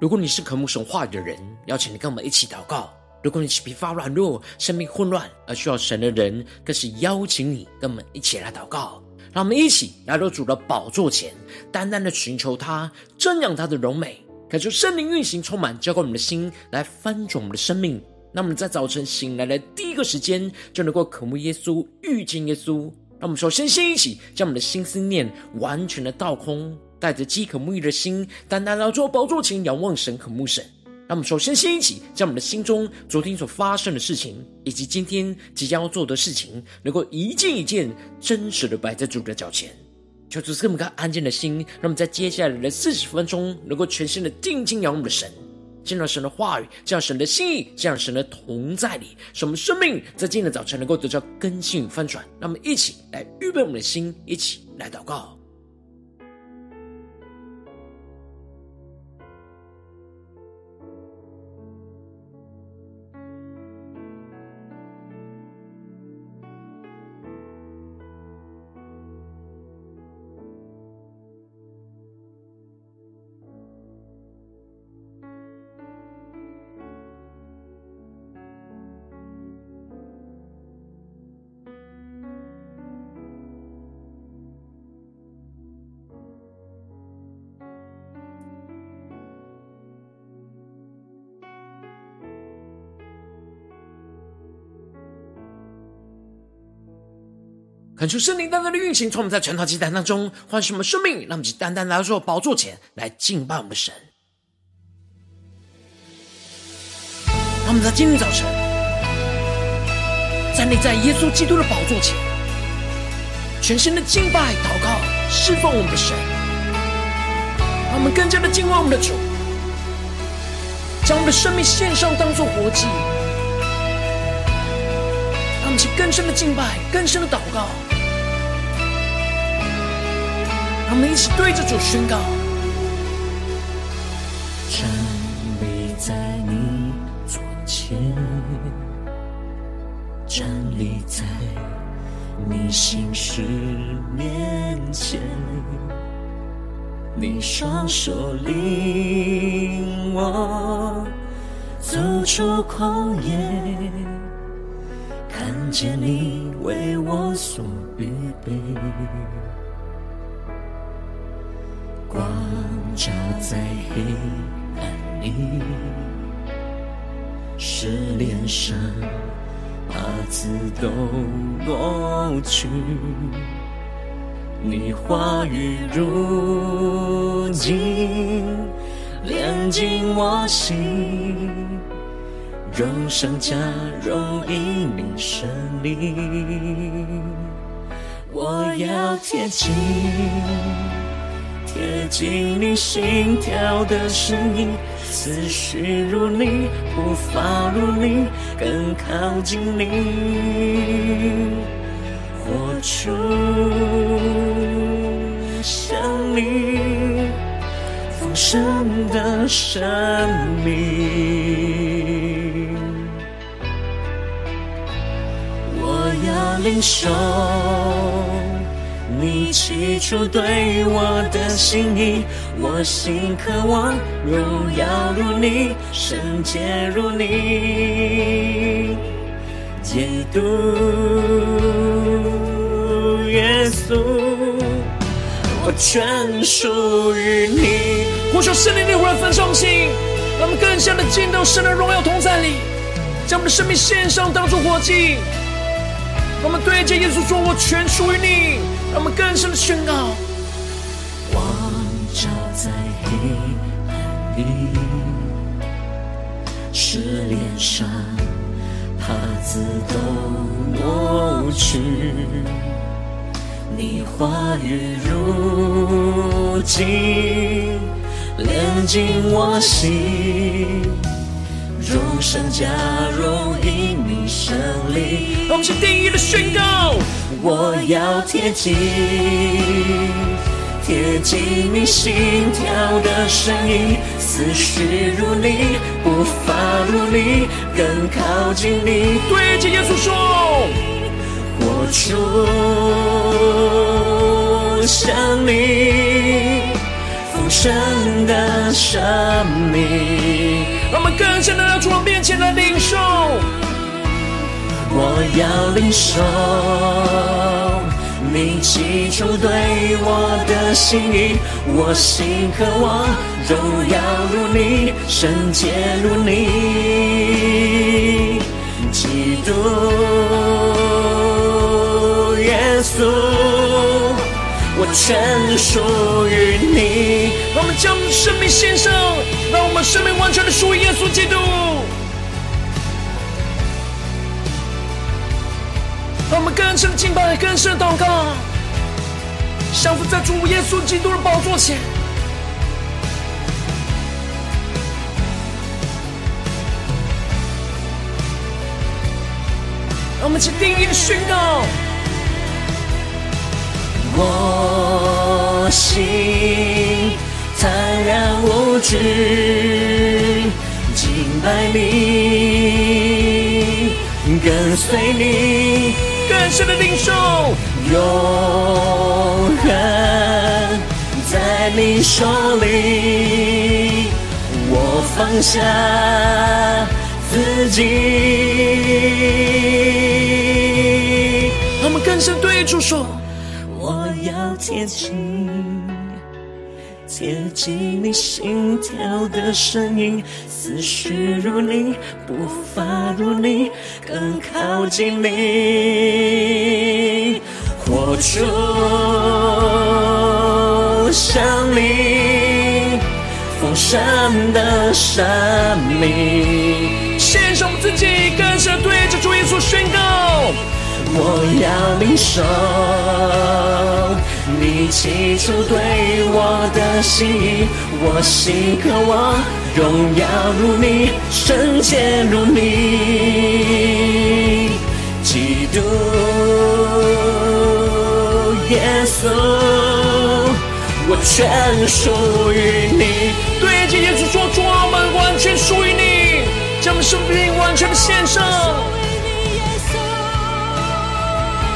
如果你是渴慕神话语的人，邀请你跟我们一起祷告；如果你是疲乏软弱、生命混乱而需要神的人，更是邀请你跟我们一起来祷告。让我们一起来到主的宝座前，单单的寻求他，瞻仰他的荣美，感受圣灵运行充满，浇灌我们的心，来翻转我们的生命。那么在早晨醒来的第一个时间，就能够渴慕耶稣、遇见耶稣。让我们首先先一起将我们的心思念完全的倒空，带着饥渴沐浴的心，单单来到宝座前仰望神、渴慕神。让我们首先先一起将我们的心中昨天所发生的事情，以及今天即将要做的事情，能够一件一件真实的摆在主的脚前。求主赐给我们个安静的心，让我们在接下来的四十分钟，能够全心的定睛仰望的神。见到神的话语，见到神的心意，见到神的同在里，使我们生命在今天的早晨能够得到更新与翻转。让我们一起来预备我们的心，一起来祷告。恳求圣灵单单的运行，从我们在全套祭坛当中唤醒我们生命，让我们去单单来到宝座前来敬拜我们的神。让我们在今天早晨站立在耶稣基督的宝座前，全心的敬拜、祷告、侍奉我们的神。让我们更加的敬畏我们的主，将我们的生命献上，当做活祭。让我们去更深的敬拜、更深的祷告。让我们一起对着主宣告：站立在你左前，站立在你心事面前，你双手领我走出旷野，看见你为我所预备。光照在黑暗里，使脸上瑕疵都抹去。你话语如镜，亮进我心，荣上加荣，因你胜利，我要贴近。贴近你心跳的声音，思绪如你，步伐如你，更靠近你，活出像你丰盛的生命。我要领受。你起初对我的心意，我心渴望荣耀如你，圣洁如你，基督耶稣，我全属于你。呼求圣灵的活分上心，让我们更加的见到圣的荣耀同在里，将我们的生命献上，当作活祭。让我们对着耶稣说：“我全属于你。”让我们更深的宣告。光照在黑暗里，使脸上瑕疵都抹去。你话语如镜，亮进我心，荣上加荣，因你胜利。让我们是定义的宣告。我要贴近，贴近你心跳的声音，思绪如你，步伐如你，更靠近你。对着耶稣说，活出像你丰盛的生命。让我们更深的到主面前来领受。我要领受你起初对我的心意，我心渴望荣耀如你，圣洁如你，基督耶稣，我全属于你。让我们将生命献上，让我们生命完全的属于耶稣基督。让我们更深的敬拜，更深的祷告，降服在主耶稣基督的宝座前。让我们去定义的宣告：我心坦然无惧，敬拜你，跟随你。更深的领受，永恒在你手里，我放下自己。我们更深对主说：贴近，贴近你心跳的声音，思绪如你，步伐如你，更靠近你，活出像你丰盛的生命。献上自己，更深对着主耶稣宣告。我要领受你起初对我的心意，我心渴望荣耀如你，圣洁如你，基督耶稣，我全属于你。对着耶稣说，主啊，我们完全属于你，将我们生命完全的献上。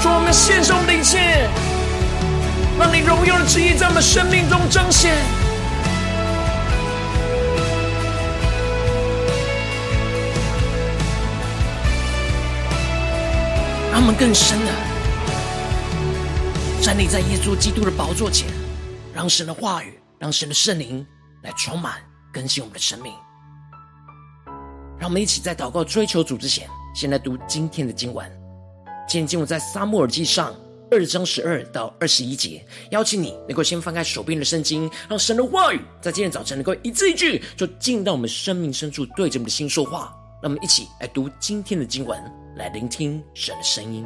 说我们献上我们的一切，让你荣耀的旨意在我们生命中彰显。让我们更深的站立在耶稣基督的宝座前，让神的话语，让神的圣灵来充满更新我们的生命。让我们一起在祷告追求主之前，先来读今天的经文。今天经文在撒母耳记上二章十二到二十一节，邀请你能够先翻开手边的圣经，让神的话语在今天早晨能够一字一句，就进到我们生命深处，对着我们的心说话。让我们一起来读今天的经文，来聆听神的声音。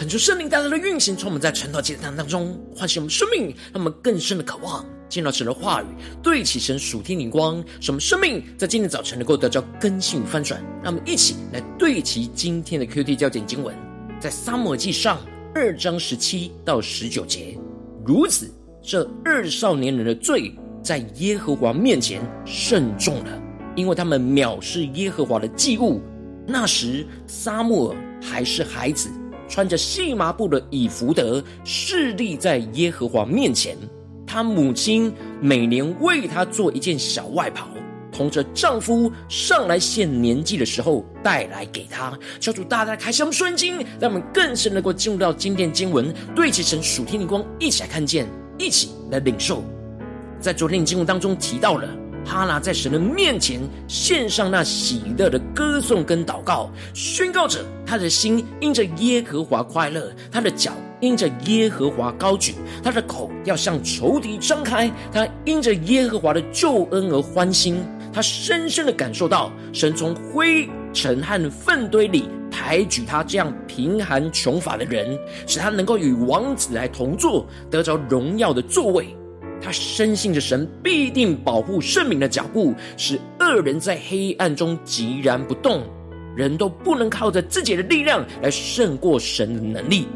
恳求圣灵带来的运行，从我们在晨祷祭坛当中唤醒我们生命，让我们更深的渴望见到神的话语，对齐神属天灵光，使我们生命在今天早晨能够得到更新与翻转。让我们一起来对齐今天的 QT 焦点经文，在撒母耳记上二章十七到十九节。如此，这二少年人的罪在耶和华面前甚重了，因为他们藐视耶和华的祭物。那时，撒母耳还是孩子。穿着细麻布的以福德，侍立在耶和华面前。他母亲每年为他做一件小外袍，同着丈夫上来献年祭的时候带来给他。求主大大开箱圣经，让我们更深能够进入到今天经文，对齐成属天的光，一起来看见，一起来领受。在昨天的经文当中提到了。哈拿在神的面前献上那喜乐的歌颂跟祷告，宣告着他的心因着耶和华快乐，他的脚因着耶和华高举，他的口要向仇敌张开，他因着耶和华的救恩而欢心。他深深的感受到神从灰尘和粪堆里抬举他这样贫寒穷乏的人，使他能够与王子来同坐，得着荣耀的座位。他深信着神必定保护圣民的脚步，使恶人在黑暗中寂然不动，人都不能靠着自己的力量来胜过神的能力。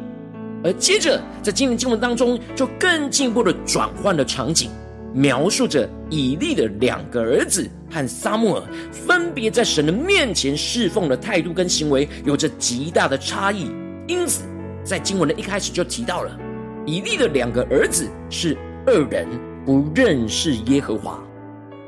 而接着在今天经文当中，就更进一步的转换了场景，描述着以利的两个儿子和撒母耳分别在神的面前侍奉的态度跟行为有着极大的差异。因此，在经文的一开始就提到了以利的两个儿子是。二人不认识耶和华，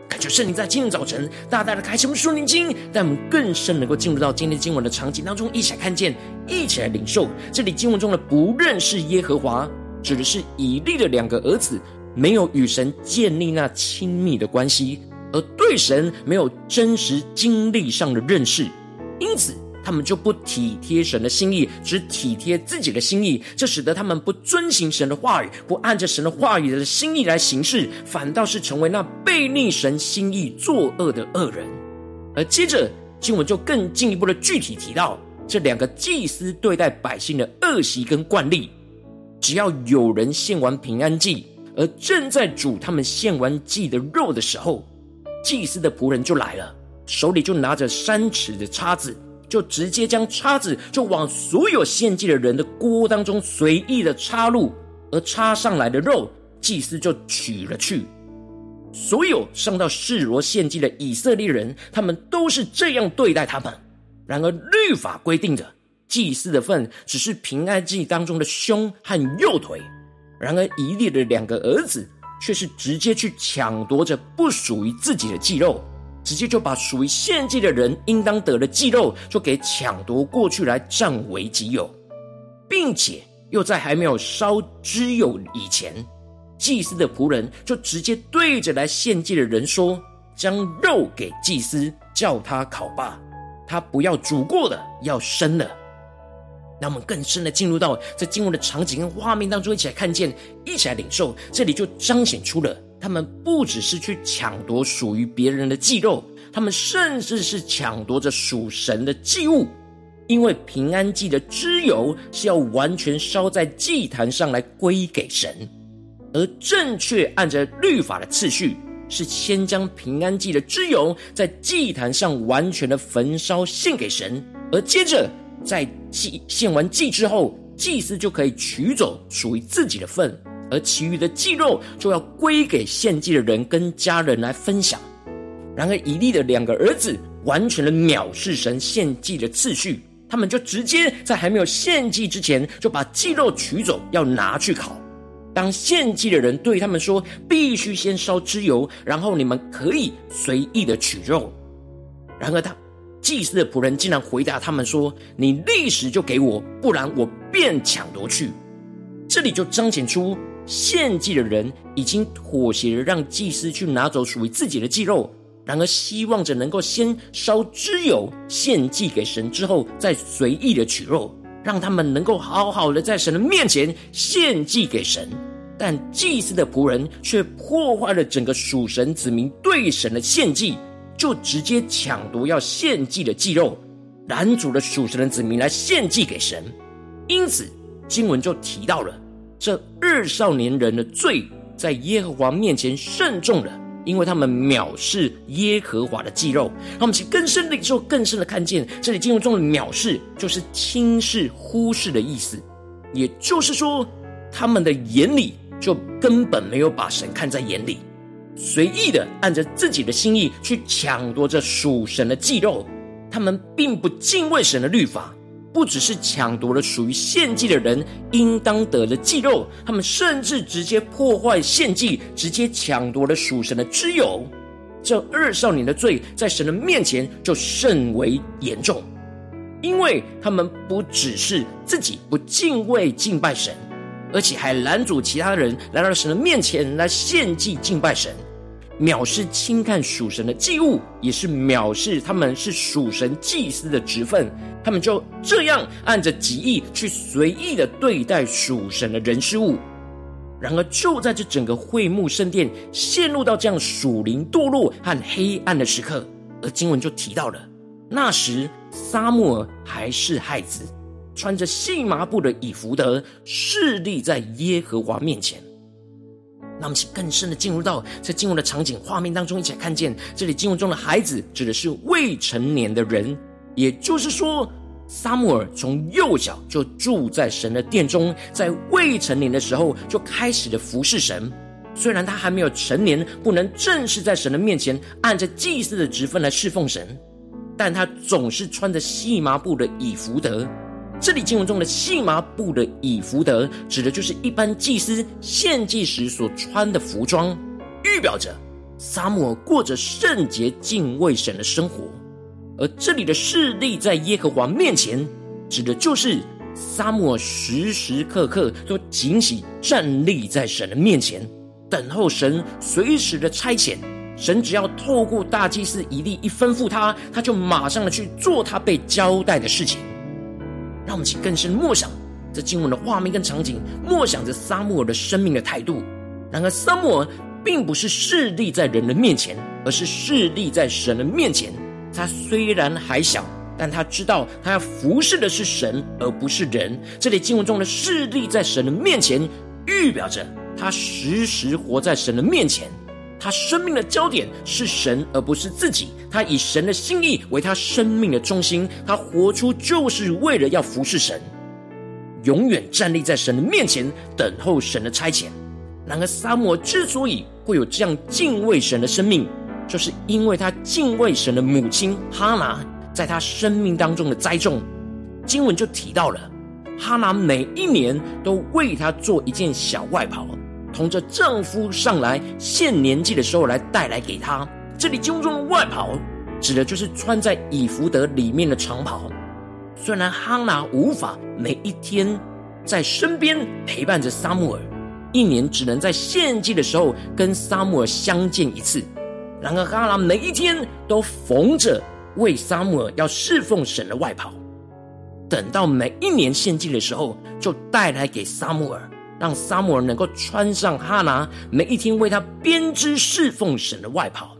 感谢圣灵在今天早晨大大的开启我们属灵经，让我们更深能够进入到今天经文的场景当中，一起来看见，一起来领受。这里经文中的不认识耶和华，指的是以利的两个儿子没有与神建立那亲密的关系，而对神没有真实经历上的认识，因此。他们就不体贴神的心意，只体贴自己的心意，这使得他们不遵行神的话语，不按着神的话语的心意来行事，反倒是成为那背逆神心意作恶的恶人。而接着经文就更进一步的具体提到，这两个祭司对待百姓的恶习跟惯例，只要有人献完平安祭，而正在煮他们献完祭的肉的时候，祭司的仆人就来了，手里就拿着三尺的叉子。就直接将叉子就往所有献祭的人的锅当中随意的插入，而插上来的肉，祭司就取了去。所有上到示罗献祭的以色列人，他们都是这样对待他们。然而律法规定的祭司的份只是平安祭当中的胸和右腿，然而以利的两个儿子却是直接去抢夺着不属于自己的祭肉。直接就把属于献祭的人应当得的祭肉，就给抢夺过去来占为己有，并且又在还没有烧脂油以前，祭司的仆人就直接对着来献祭的人说：“将肉给祭司，叫他烤吧，他不要煮过的，要生的。”那我们更深的进入到在经文的场景跟画面当中，一起来看见，一起来领受，这里就彰显出了。他们不只是去抢夺属于别人的祭肉，他们甚至是抢夺着属神的祭物，因为平安祭的脂油是要完全烧在祭坛上来归给神，而正确按着律法的次序，是先将平安祭的脂油在祭坛上完全的焚烧献给神，而接着在祭献完祭之后，祭司就可以取走属于自己的份。而其余的祭肉就要归给献祭的人跟家人来分享。然而以利的两个儿子完全的藐视神献祭的次序，他们就直接在还没有献祭之前就把祭肉取走，要拿去烤。当献祭的人对他们说必须先烧脂油，然后你们可以随意的取肉。然而他祭司的仆人竟然回答他们说：“你立时就给我，不然我便抢夺去。”这里就彰显出。献祭的人已经妥协了，让祭司去拿走属于自己的祭肉，然而希望着能够先烧脂油献祭给神，之后再随意的取肉，让他们能够好好的在神的面前献祭给神。但祭司的仆人却破坏了整个属神子民对神的献祭，就直接抢夺要献祭的祭肉，拦阻了属神的子民来献祭给神。因此，经文就提到了这二少年人的罪，在耶和华面前慎重了，因为他们藐视耶和华的祭肉。让我们去更深的领受，更深的看见，这里经文中的藐视，就是轻视、忽视的意思。也就是说，他们的眼里就根本没有把神看在眼里，随意的按着自己的心意去抢夺着属神的祭肉。他们并不敬畏神的律法，不只是抢夺了属于献祭的人应当得的祭肉，他们甚至直接破坏献祭，直接抢夺了属神的之友。这二少年的罪在神的面前就甚为严重。因为他们不只是自己不敬畏敬拜神，而且还拦阻其他人来到神的面前来献祭敬拜神，藐视轻看属神的祭物，也是藐视他们是属神祭司的职分。他们就这样按着己意去随意的对待属神的人事物。然而，就在这整个会幕圣殿陷入到这样属灵堕落和黑暗的时刻，而经文就提到了那时。撒母耳还是孩子，穿着细麻布的以弗得，侍立在耶和华面前。那么，请更深的进入到在进入的场景画面当中，一起来看见这里进入中的孩子指的是未成年的人，也就是说，撒母耳从幼小就住在神的殿中，在未成年的时候就开始了服侍神。虽然他还没有成年，不能正式在神的面前按着祭司的职分来侍奉神。但他总是穿着细麻布的以弗得。这里经文中的细麻布的以弗得，指的就是一般祭司献祭时所穿的服装，预表着撒母耳过着圣洁敬畏神的生活。而这里的势力在耶和华面前，指的就是撒母耳时时刻刻都警醒站立在神的面前，等候神随时的差遣。神只要透过大祭司以利一吩咐他，他就马上的去做他被交代的事情。让我们请更深默想这经文的画面跟场景，默想着撒母耳的生命的态度。然而，撒母耳并不是侍立在人的面前，而是侍立在神的面前。他虽然还小，但他知道他要服侍的是神，而不是人。这里经文中的侍立在神的面前，预表着他时时活在神的面前。他生命的焦点是神，而不是自己。他以神的心意为他生命的中心。他活出就是为了要服侍神，永远站立在神的面前，等候神的差遣。然而，撒母之所以会有这样敬畏神的生命，就是因为他敬畏神的母亲哈拿在他生命当中的栽种。经文就提到了，哈拿每一年都为他做一件小外袍。同着丈夫上来献年祭的时候来带来给他。这里经文中的外袍，指的就是穿在以弗得里面的长袍。虽然哈拿无法每一天在身边陪伴着撒母耳，一年只能在献祭的时候跟撒母耳相见一次，然而哈拿每一天都缝着为撒母耳要侍奉神的外袍，等到每一年献祭的时候，就带来给撒母耳。让撒母耳能够穿上哈拿每一天为他编织侍奉神的外袍，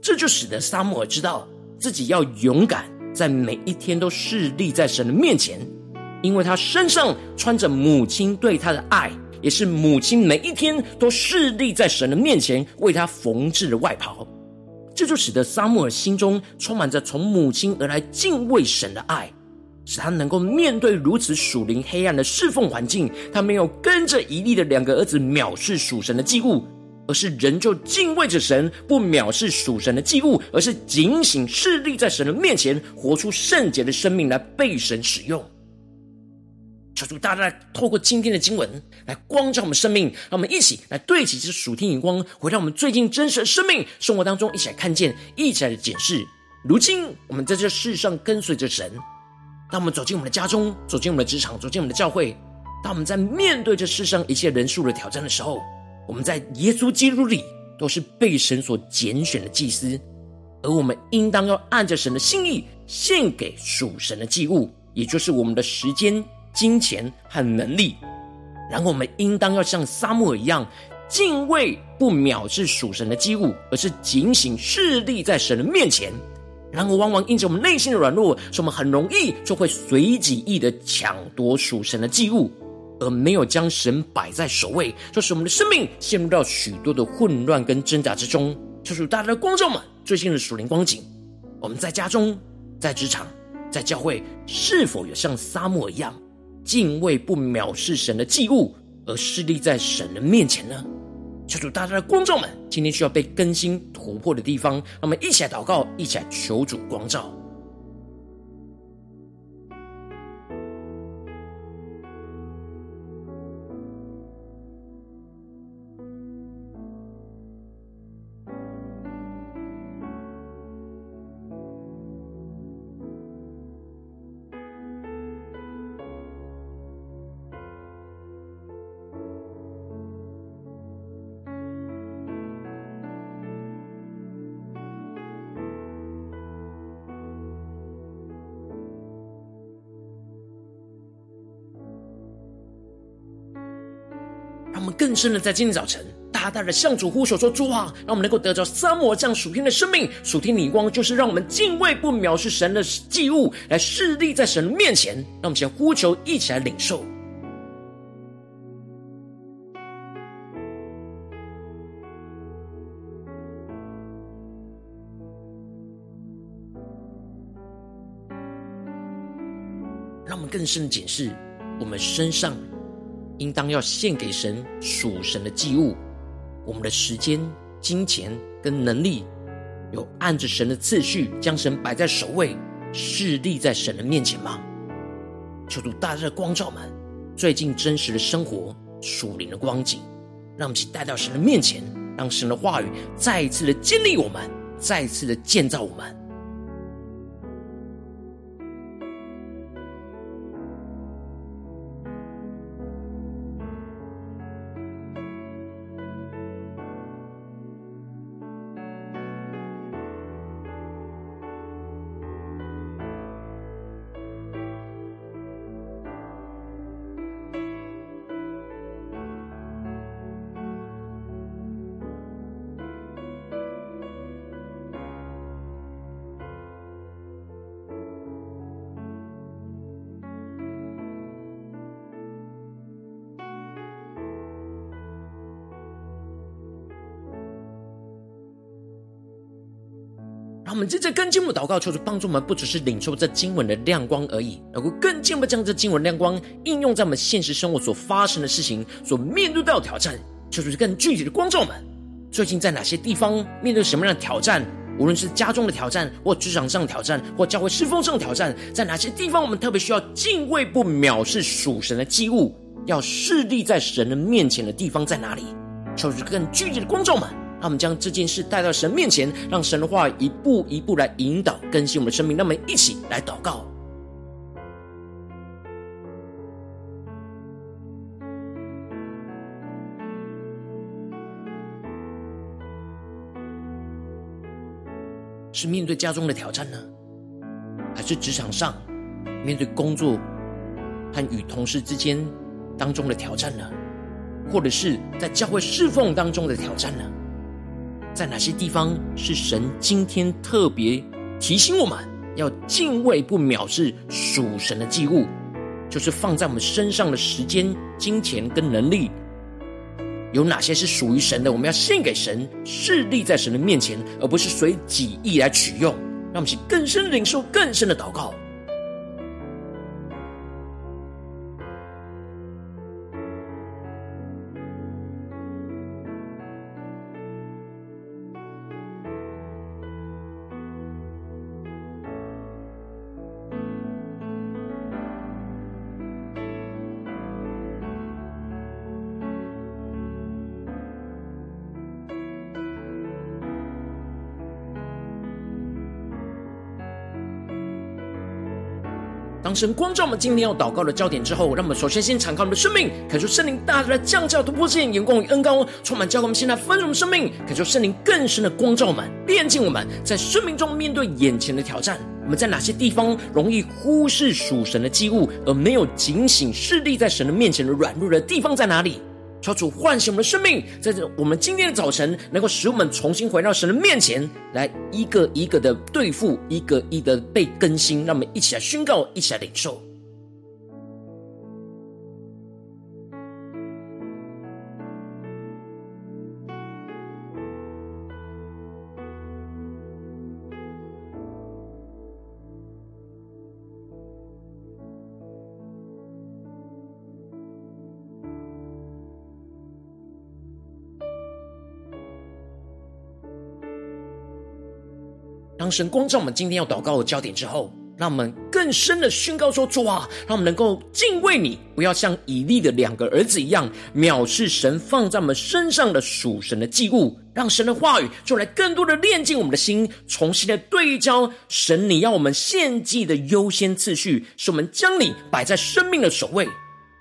这就使得撒母耳知道自己要勇敢，在每一天都侍立在神的面前，因为他身上穿着母亲对他的爱，也是母亲每一天都侍立在神的面前为他缝制的外袍，这就使得撒母耳心中充满着从母亲而来敬畏神的爱。使他能够面对如此属灵黑暗的侍奉环境，他没有跟着一利的两个儿子藐视属神的祭物，而是仍旧敬畏着神，不藐视属神的祭物，而是警醒侍立在神的面前，活出圣洁的生命来被神使用。求主大大透过今天的经文来光照我们生命，让我们一起来对齐这属天眼光，回到我们最近真实的生命生活当中，一起来看见，一起来检视。如今我们在这世上跟随着神。当我们走进我们的家中，走进我们的职场，走进我们的教会，当我们在面对这世上一切人数的挑战的时候，我们在耶稣基督里都是被神所拣选的祭司，而我们应当要按着神的心意献给属神的祭物，也就是我们的时间、金钱和能力。然后我们应当要像撒母耳一样，敬畏不藐视属神的祭物，而是警醒侍立在神的面前。然而，往往因着我们内心的软弱，所以我们很容易就会随己意的抢夺属神的祭物，而没有将神摆在首位，就使我们的生命陷入到许多的混乱跟挣扎之中。求主大家的光照们，最近的属灵光景，我们在家中、在职场、在教会，是否有像撒母一样，敬畏不藐视神的祭物，而侍立在神的面前呢？求主大家的观众们，今天需要被更新突破的地方，让我们一起来祷告，一起来求主光照。更深的在今天早晨，大大的向主呼求说：“主啊，让我们能够得着撒母耳这样属天的生命、属天的光，就是让我们敬畏不藐视神的祭物，来侍立在神面前。让我们先呼求，一起来领受。让我们更深的检视我们身上。”应当要献给神属神的祭物，我们的时间、金钱跟能力，有按着神的次序将神摆在首位，侍立在神的面前吗？求主大热光照们，最近真实的生活属灵的光景，让我们一起带到神的面前，让神的话语再一次的建立我们，再一次的建造我们。让我们接着更进一步祷告，求主帮助我们，不只是领受这经文的亮光而已，能够更进一步将这经文亮光应用在我们现实生活所发生的事情、所面对到的挑战。求主更具体的光照我们，最近在哪些地方面对什么样的挑战？无论是家中的挑战，或职场上的挑战，或教会侍奉上的挑战，在哪些地方我们特别需要敬畏不藐视属神的祭物，要侍立在神的面前的地方在哪里？求主更具体的光照我们。让我们将这件事带到神面前，让神的话一步一步来引导更新我们的生命。让我们一起来祷告，是面对家中的挑战呢，还是职场上面对工作和与同事之间当中的挑战呢？或者是在教会侍奉当中的挑战呢？在哪些地方是神今天特别提醒我们要敬畏不藐视属神的祭物？就是放在我们身上的时间、金钱跟能力，有哪些是属于神的？我们要献给神，侍立在神的面前，而不是随己意来取用。让我们去更深领受更深的祷告。当神光照我们今天要祷告的焦点之后，让我们首先先敞开我们的生命，感受圣灵大大的降下突破性眼光与恩膏，充满教灌我们现在丰盛的生命，感受圣灵更深的光照我们，炼净我们在生命中面对眼前的挑战，我们在哪些地方容易忽视属神的机物，而没有警醒势力在神的面前的软弱的地方在哪里？超主唤醒我们的生命，在这我们今天的早晨，能够使我们重新回到神的面前，来一个一个的对付，一个一个的被更新。让我们一起来宣告，一起来领受。当神光照我们今天要祷告的焦点之后，让我们更深的宣告说：主啊，让我们能够敬畏你，不要像以利的两个儿子一样藐视神放在我们身上的属神的祭物，让神的话语就来更多的炼净我们的心，重新的对焦神你要我们献祭的优先次序，使我们将你摆在生命的首位，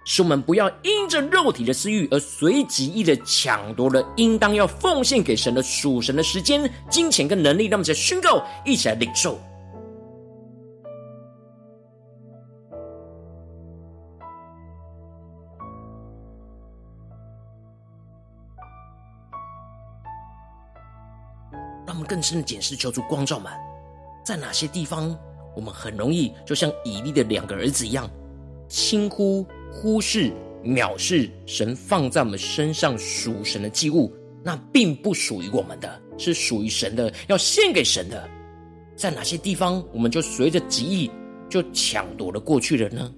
使我们不要因着肉体的私欲而随己意的抢夺了应当要奉献给神的属神的时间、金钱跟能力。让我们再宣告，一起来领受。让我们更深的检视，求主光照们，在哪些地方我们很容易就像以利的两个儿子一样，轻忽、忽视、藐视神放在我们身上属神的祭物，那并不属于我们的，是属于神的，要献给神的。在哪些地方我们就随着己意就抢夺了过去了呢？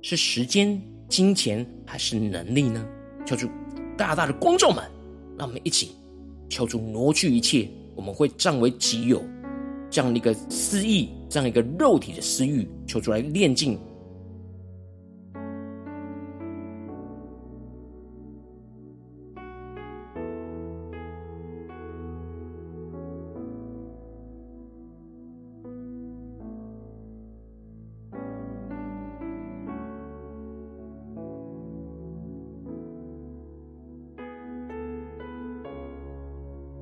是时间、金钱还是能力呢？求主大大的光照们，让我们一起求主挪去一切。我们会占为己有，这样的一个私意，这样一个肉体的私欲，求主来炼净。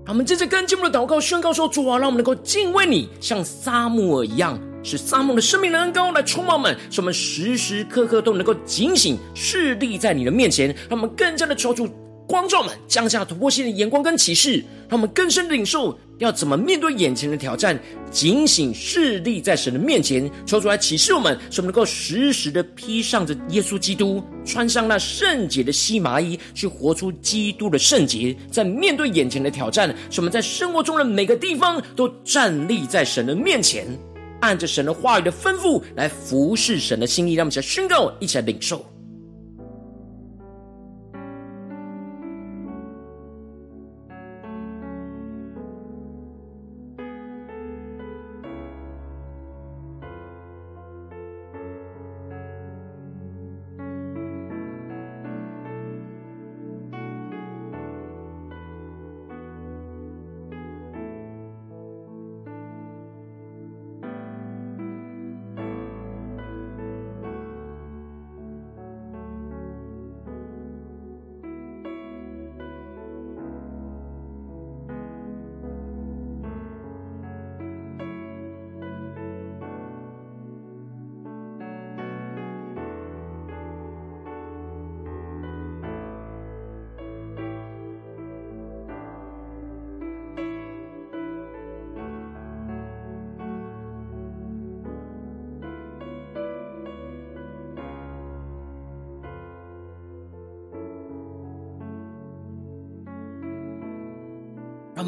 我们接着跟进我的祷告，宣告说：“主啊，让我们能够敬畏你，像撒母耳一样，使撒母的生命的恩膏来充满我们，使我们时时刻刻都能够警醒，侍立在你的面前，让我们更加的求助。”光照们降下突破性的眼光跟启示，让我们更深的领受要怎么面对眼前的挑战，警醒侍立在神的面前，求主来启示我们，使我们能够时时的披上着耶稣基督，穿上那圣洁的西麻衣，去活出基督的圣洁。在面对眼前的挑战，使我们在生活中的每个地方都站立在神的面前，按着神的话语的吩咐来服侍神的心意。让我们一起来宣告，一起来领受。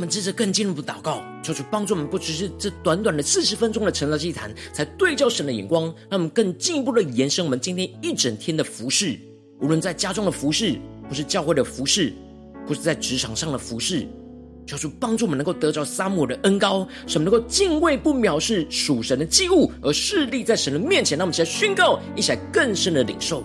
我们接着更进一步祷告，求主帮助我们，不只是这短短的四十分钟的晨祷祭坛，才对焦神的眼光，让我们更进一步的延伸我们今天一整天的服事。无论在家中的服事，或是教会的服事，或是在职场上的服事，求主帮助我们能够得着撒母的恩膏，使我们能够敬畏不藐视属神的祭物，而势立在神的面前。让我们一起来宣告，一起来更深的领受。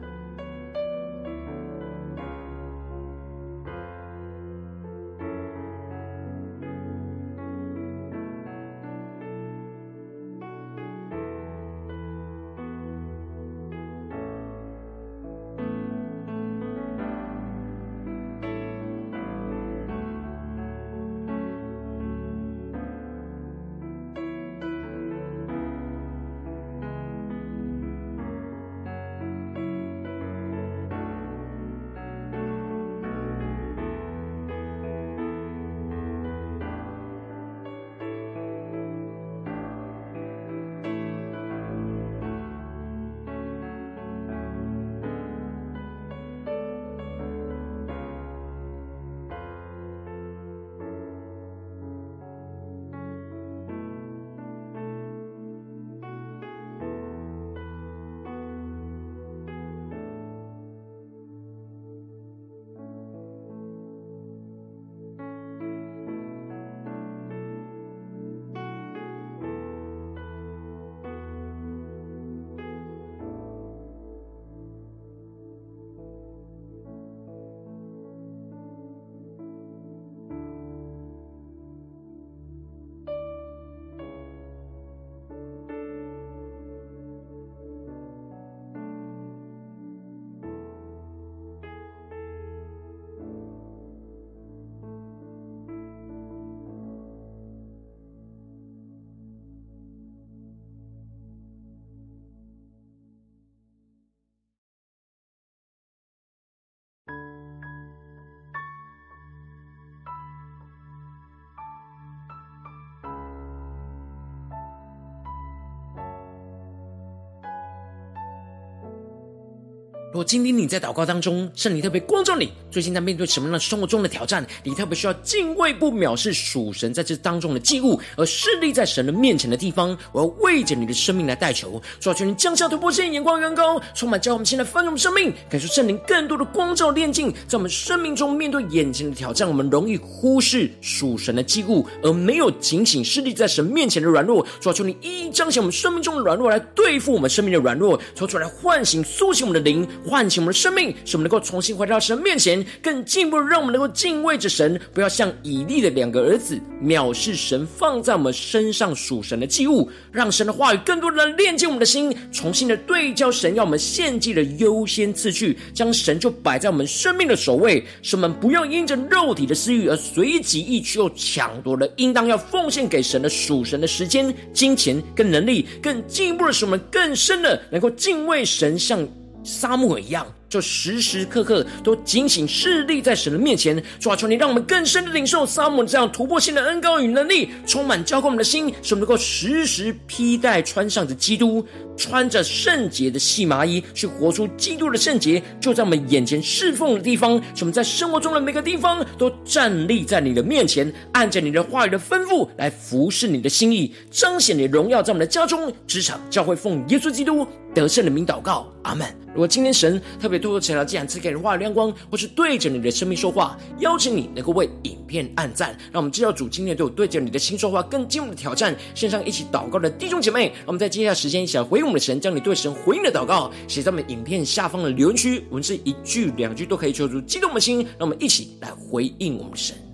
如果今天你在祷告当中，圣灵特别光照你，最近在面对什么样的生活中的挑战，你特别需要敬畏不藐视属神在这当中的祭物，而势立在神的面前的地方，我要为着你的生命来代求，主啊，求你降下突破线，眼光远高，充满教我们现在丰盛的生命，感受圣灵更多的光照炼净，在我们生命中面对眼前的挑战，我们容易忽视属神的祭物，而没有警醒势立在神面前的软弱，主啊，求你一一彰显我们生命中的软弱，来对付我们生命的软弱，求主来唤醒苏醒我们的灵。唤醒我们的生命，使我们能够重新回到神面前，更进一步让我们能够敬畏着神，不要像以利的两个儿子藐视神放在我们身上属神的祭物，让神的话语更多的链接我们的心，重新的对焦神要我们献祭的优先次序，将神就摆在我们生命的首位，使我们不要因着肉体的私欲而随即意去又抢夺了应当要奉献给神的属神的时间、金钱跟能力，更进一步的使我们更深的能够敬畏神，像。沙漠一样，就时时刻刻都警醒侍立在神的面前。主啊，求你让我们更深的领受撒母这样突破性的恩膏与能力，充满浇灌我们的心，使我们能够时时披戴穿上着基督，穿着圣洁的细麻衣，去活出基督的圣洁，就在我们眼前侍奉的地方。使我们在生活中的每个地方都站立在你的面前，按着你的话语的吩咐来服侍你的心意，彰显你的荣耀在我们的家中、职场、教会，奉耶稣基督得胜的名祷告，阿门。如果今天神特别透过这条既然赐给人话语亮光，或是对着你的生命说话，邀请你能够为影片按赞，让我们知道主今天对我对着你的心说话，更进一步的挑战。线上一起祷告的弟兄姐妹，让我们在接下来时间一起来回应我们的神，将你对神回应的祷告写在我们影片下方的留言区，文字一句两句都可以求助激动的心，让我们一起来回应我们的神。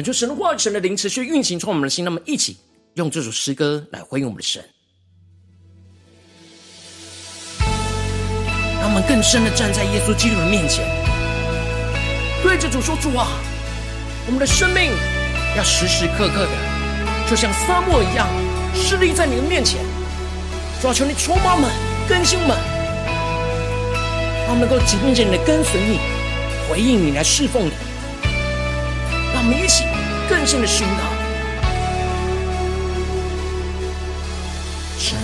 恳求神的话语、神的灵持续运行从我们的心，那么一起用这首诗歌来回应我们的神，让我们更深的站在耶稣基督的面前，对着主说：“主啊，我们的生命要时时刻刻的，就像沙漠一样，侍立在你的面前。主啊，求你充满我们，更新我们，让我们能够紧紧的跟随你，回应你，来侍奉你。”让我们一起更深的寻告，站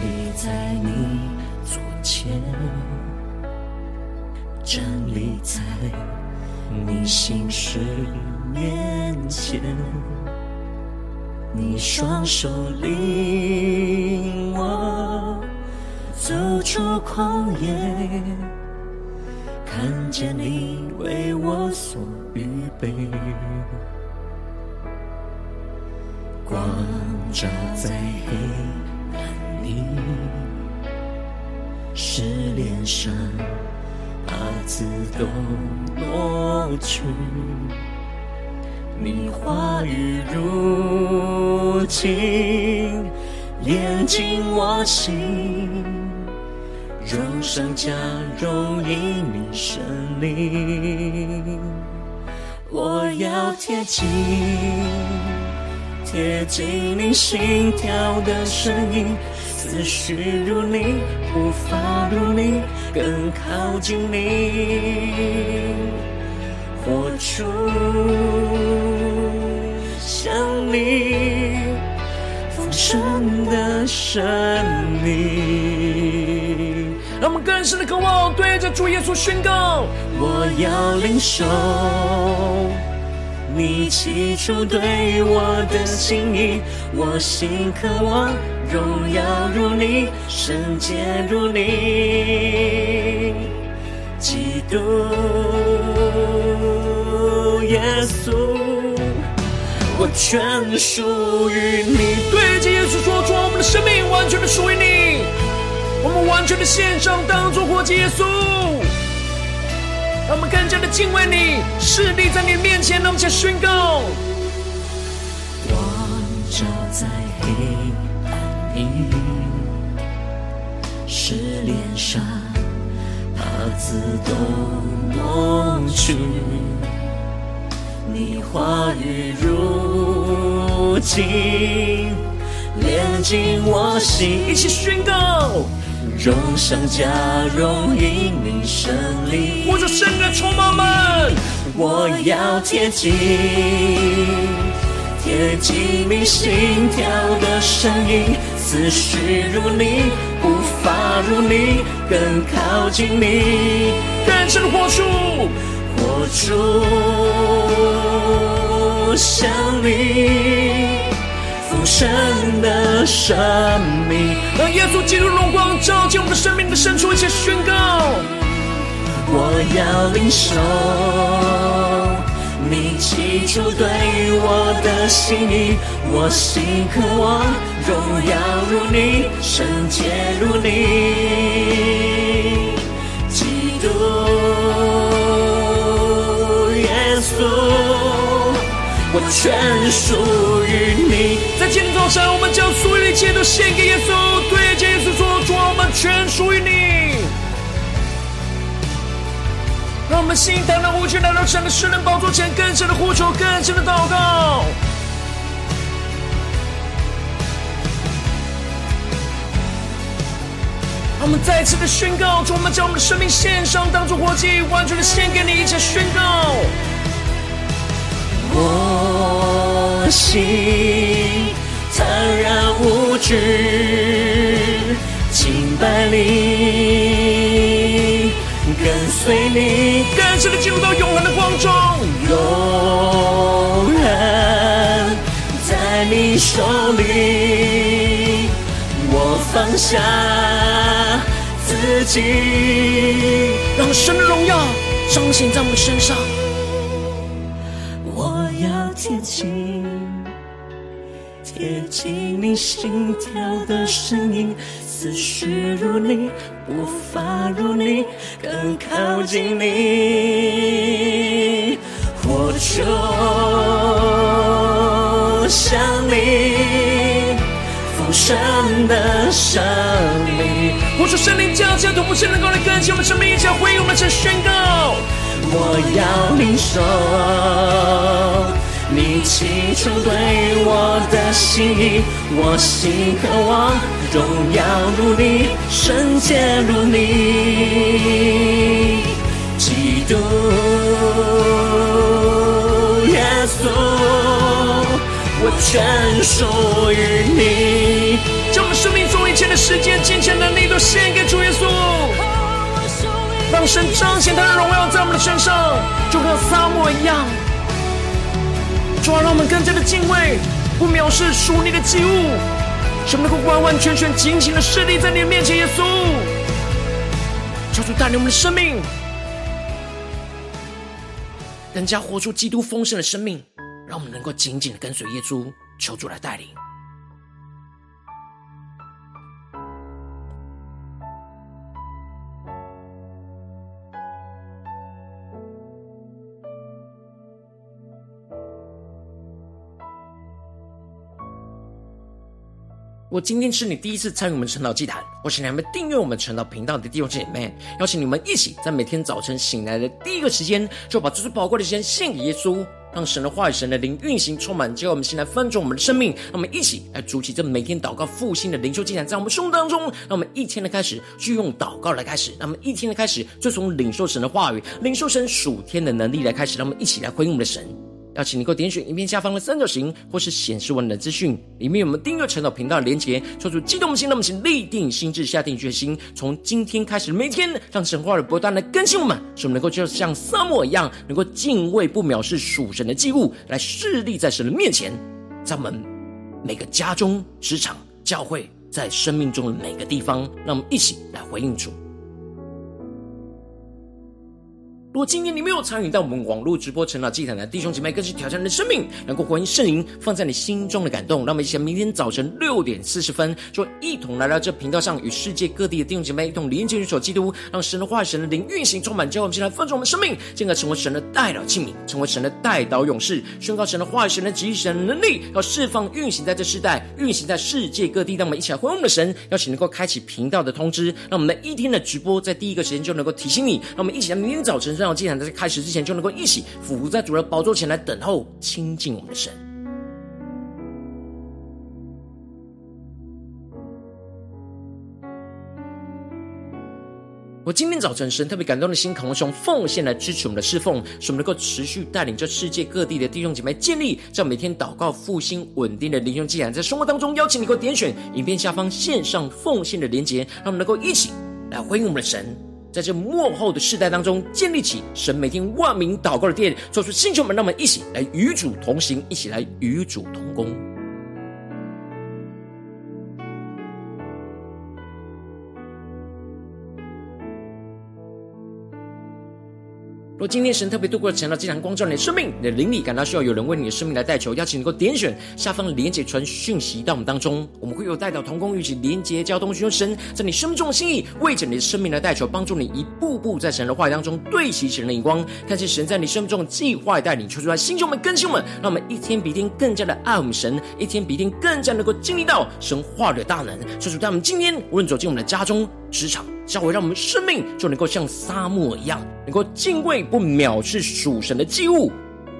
立在你左前，站立在你心事面前，你双手领我走出旷野，看见你为我所。预备，光照在黑暗里，试炼上把刺都挪去。你话语如金，炼净我心。荣上加荣，因你神灵。我要贴近，贴近你心跳的声音，思绪如你，步伐如你，更靠近你，活出像你丰盛的生命。让我们更深的渴望，对着主耶稣宣告：我要领受你起初对我的心意，我心渴望荣耀如你，圣洁如你，基督耶稣，我全属于你。对着耶稣说：出，我们的生命完全的属于你。完全的献上，当作活祭耶稣，让我们更加的敬畏你，势力在你面前，让我们一起宣告。光照在黑暗里，试炼上把刺都挪去，你话语如金。炼进我心，一起宣告。荣上加荣，因你胜利。我就圣灵充满们，我要贴近，贴近你心跳的声音，思绪如你，步伐如你，更靠近你，更深的活出，活出像神的生命，让耶稣基督荣光照进我们生命的深处，一起宣告：我要领受你起初对我的心意，我心渴望荣耀如你，圣洁如你，基督耶稣，我全属于你。在今天早上，我们将所有的一切都献给耶稣，对着耶稣说：“主，我们全属于你。”让我们心单单无惧来到神的施恩宝座前，更深的呼求，更深的祷告。让我们再次的宣告：主，我们将我们的生命献上，当作活祭，完全的献给你，一切宣告。心坦然无惧，敬拜你，跟随你，更深的进入到永恒的光中，永恒在你手里，我放下自己，让神的荣耀彰显在我们身上。贴近你心跳的声音，思绪如你，步伐如你，更靠近你，我就像你丰盛的生命，活出圣灵降下突破性能够来更新我们生命，一起回应我们这宣告，我要领受。你起初对我的心意，我心渴望荣耀如你，圣洁如你，基督耶稣，我全属于你。将我们生命中一切的时间、金钱、能力都献给主耶稣，让神彰显他的荣耀在我们的身上，就和撒母耳一样。主啊，让我们更加的敬畏，不藐视属你的祭物，使我们能够完完全全、紧紧的设立在你的面前。耶稣，求主带领我们的生命，更加活出基督丰盛的生命，让我们能够紧紧的跟随耶稣。求主来带领。我今天是你第一次参与我们晨祷祭坛，我是你们订阅我们晨祷频道的弟兄姐妹，邀请你们一起在每天早晨醒来的第一个时间，就把这最宝贵的时间献给耶稣，让神的话语、神的灵运行充满，接我们先来翻转我们的生命，让我们一起来筑起这每天祷告复兴的灵修祭坛，在我们胸当中，让我们一天的开始就用祷告来开始，让我们一天的开始就从领受神的话语、领受神属天的能力来开始，让我们一起来回应我们的神。邀请你，够点选影片下方的三角形，或是显示完整的资讯，里面有我们订阅晨祷频道的连结。抽出激动心，那么请立定心智，下定决心，从今天开始，每天让神话的不断来更新我们，使我们能够就像撒母一样，能够敬畏不藐视属神的祭物，来侍立在神的面前，在我们每个家中、职场、教会，在生命中的每个地方，让我们一起来回应主。如果今天你没有参与到我们网络直播晨祷祭坛的弟兄姐妹，更是挑战你的生命，能够回应圣灵放在你心中的感动。让我们一起明天早晨六点四十分，就一同来到这频道上，与世界各地的弟兄姐妹一同连接、与所基督，让神的话语、神的灵运行充满，叫我们进来丰盛我们生命，进而成为神的代祷器皿，成为神的代祷勇士，宣告神的话语、神的旨意、神的能力，要释放运行在这世代，运行在世界各地。让我们一起来回应我们的神，邀请能够开启频道的通知，让我们的一天的直播在第一个时间就能够提醒你。让我们一起来明天早晨。让我既然在开始之前就能够一起伏在主的宝座前来等候，亲近我们的神。我今天早晨神特别感动的心，可能会从奉献来支持我们的侍奉，使我们能够持续带领这世界各地的弟兄姐妹建立，这样每天祷告复兴稳定的灵修。既然在生活当中邀请你给我点选影片下方线上奉献的连接，让我们能够一起来欢迎我们的神。在这幕后的世代当中建立起神每天万名祷告的殿，做出星球们，让我们一起来与主同行，一起来与主同工。今天神特别度过的，想到这场光照你的生命，你的灵里感到需要有人为你的生命来代求，邀请你能够点选下方连结传讯息到我们当中，我们会有代祷同工，一起连结交通，寻求神在你生命中的心意，为着你的生命来代求，帮助你一步步在神的话语当中对齐神的眼光，看见神在你生命中的计划带领，求出来心中们更新我们，让我们一天比一天更加的爱我们神，一天比一天更加能够经历到神话语的大能。求主在我们今天无论走进我们的家中、职场。教会让我们生命就能够像沙漠一样，能够敬畏不藐视属神的祭物。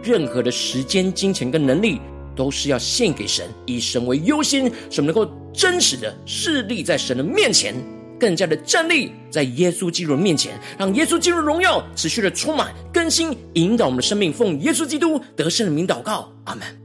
任何的时间、金钱跟能力，都是要献给神，以神为优先，使我们能够真实的势立在神的面前，更加的站立在耶稣基督的面前，让耶稣基督荣耀持续的充满、更新、引导我们的生命。奉耶稣基督得胜的名祷告，阿门。